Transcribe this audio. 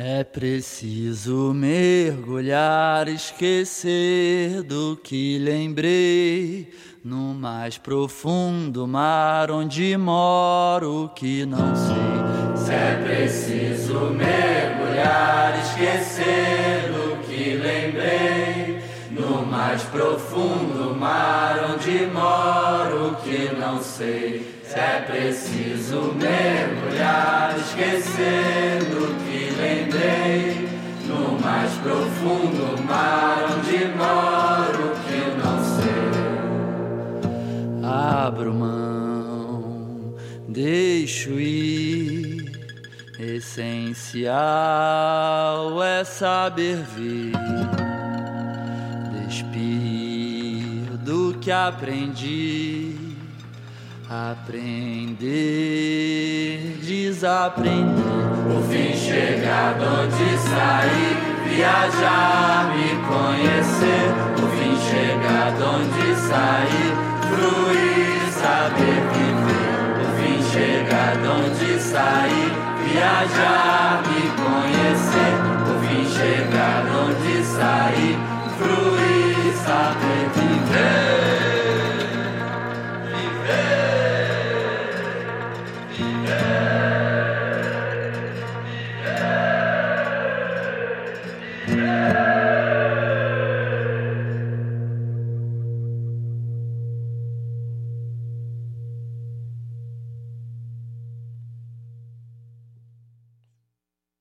É preciso mergulhar, esquecer do que lembrei. No mais profundo mar onde moro, que não sei. Se é preciso mergulhar, esquecer do que lembrei. No mais profundo mar onde moro, que não sei. Se é preciso mergulhar, esquecer do que lembrei. No mais profundo mar onde moro, que não sei. Abro mão, deixo ir. Essencial é saber vir. Despir do que aprendi Aprender, desaprender. O fim chega onde sair, viajar, me conhecer. O fim chega onde sair, fluir, saber viver. O fim chega onde sair, viajar, me conhecer. O fim chega onde sair, fluir, saber. Yeah.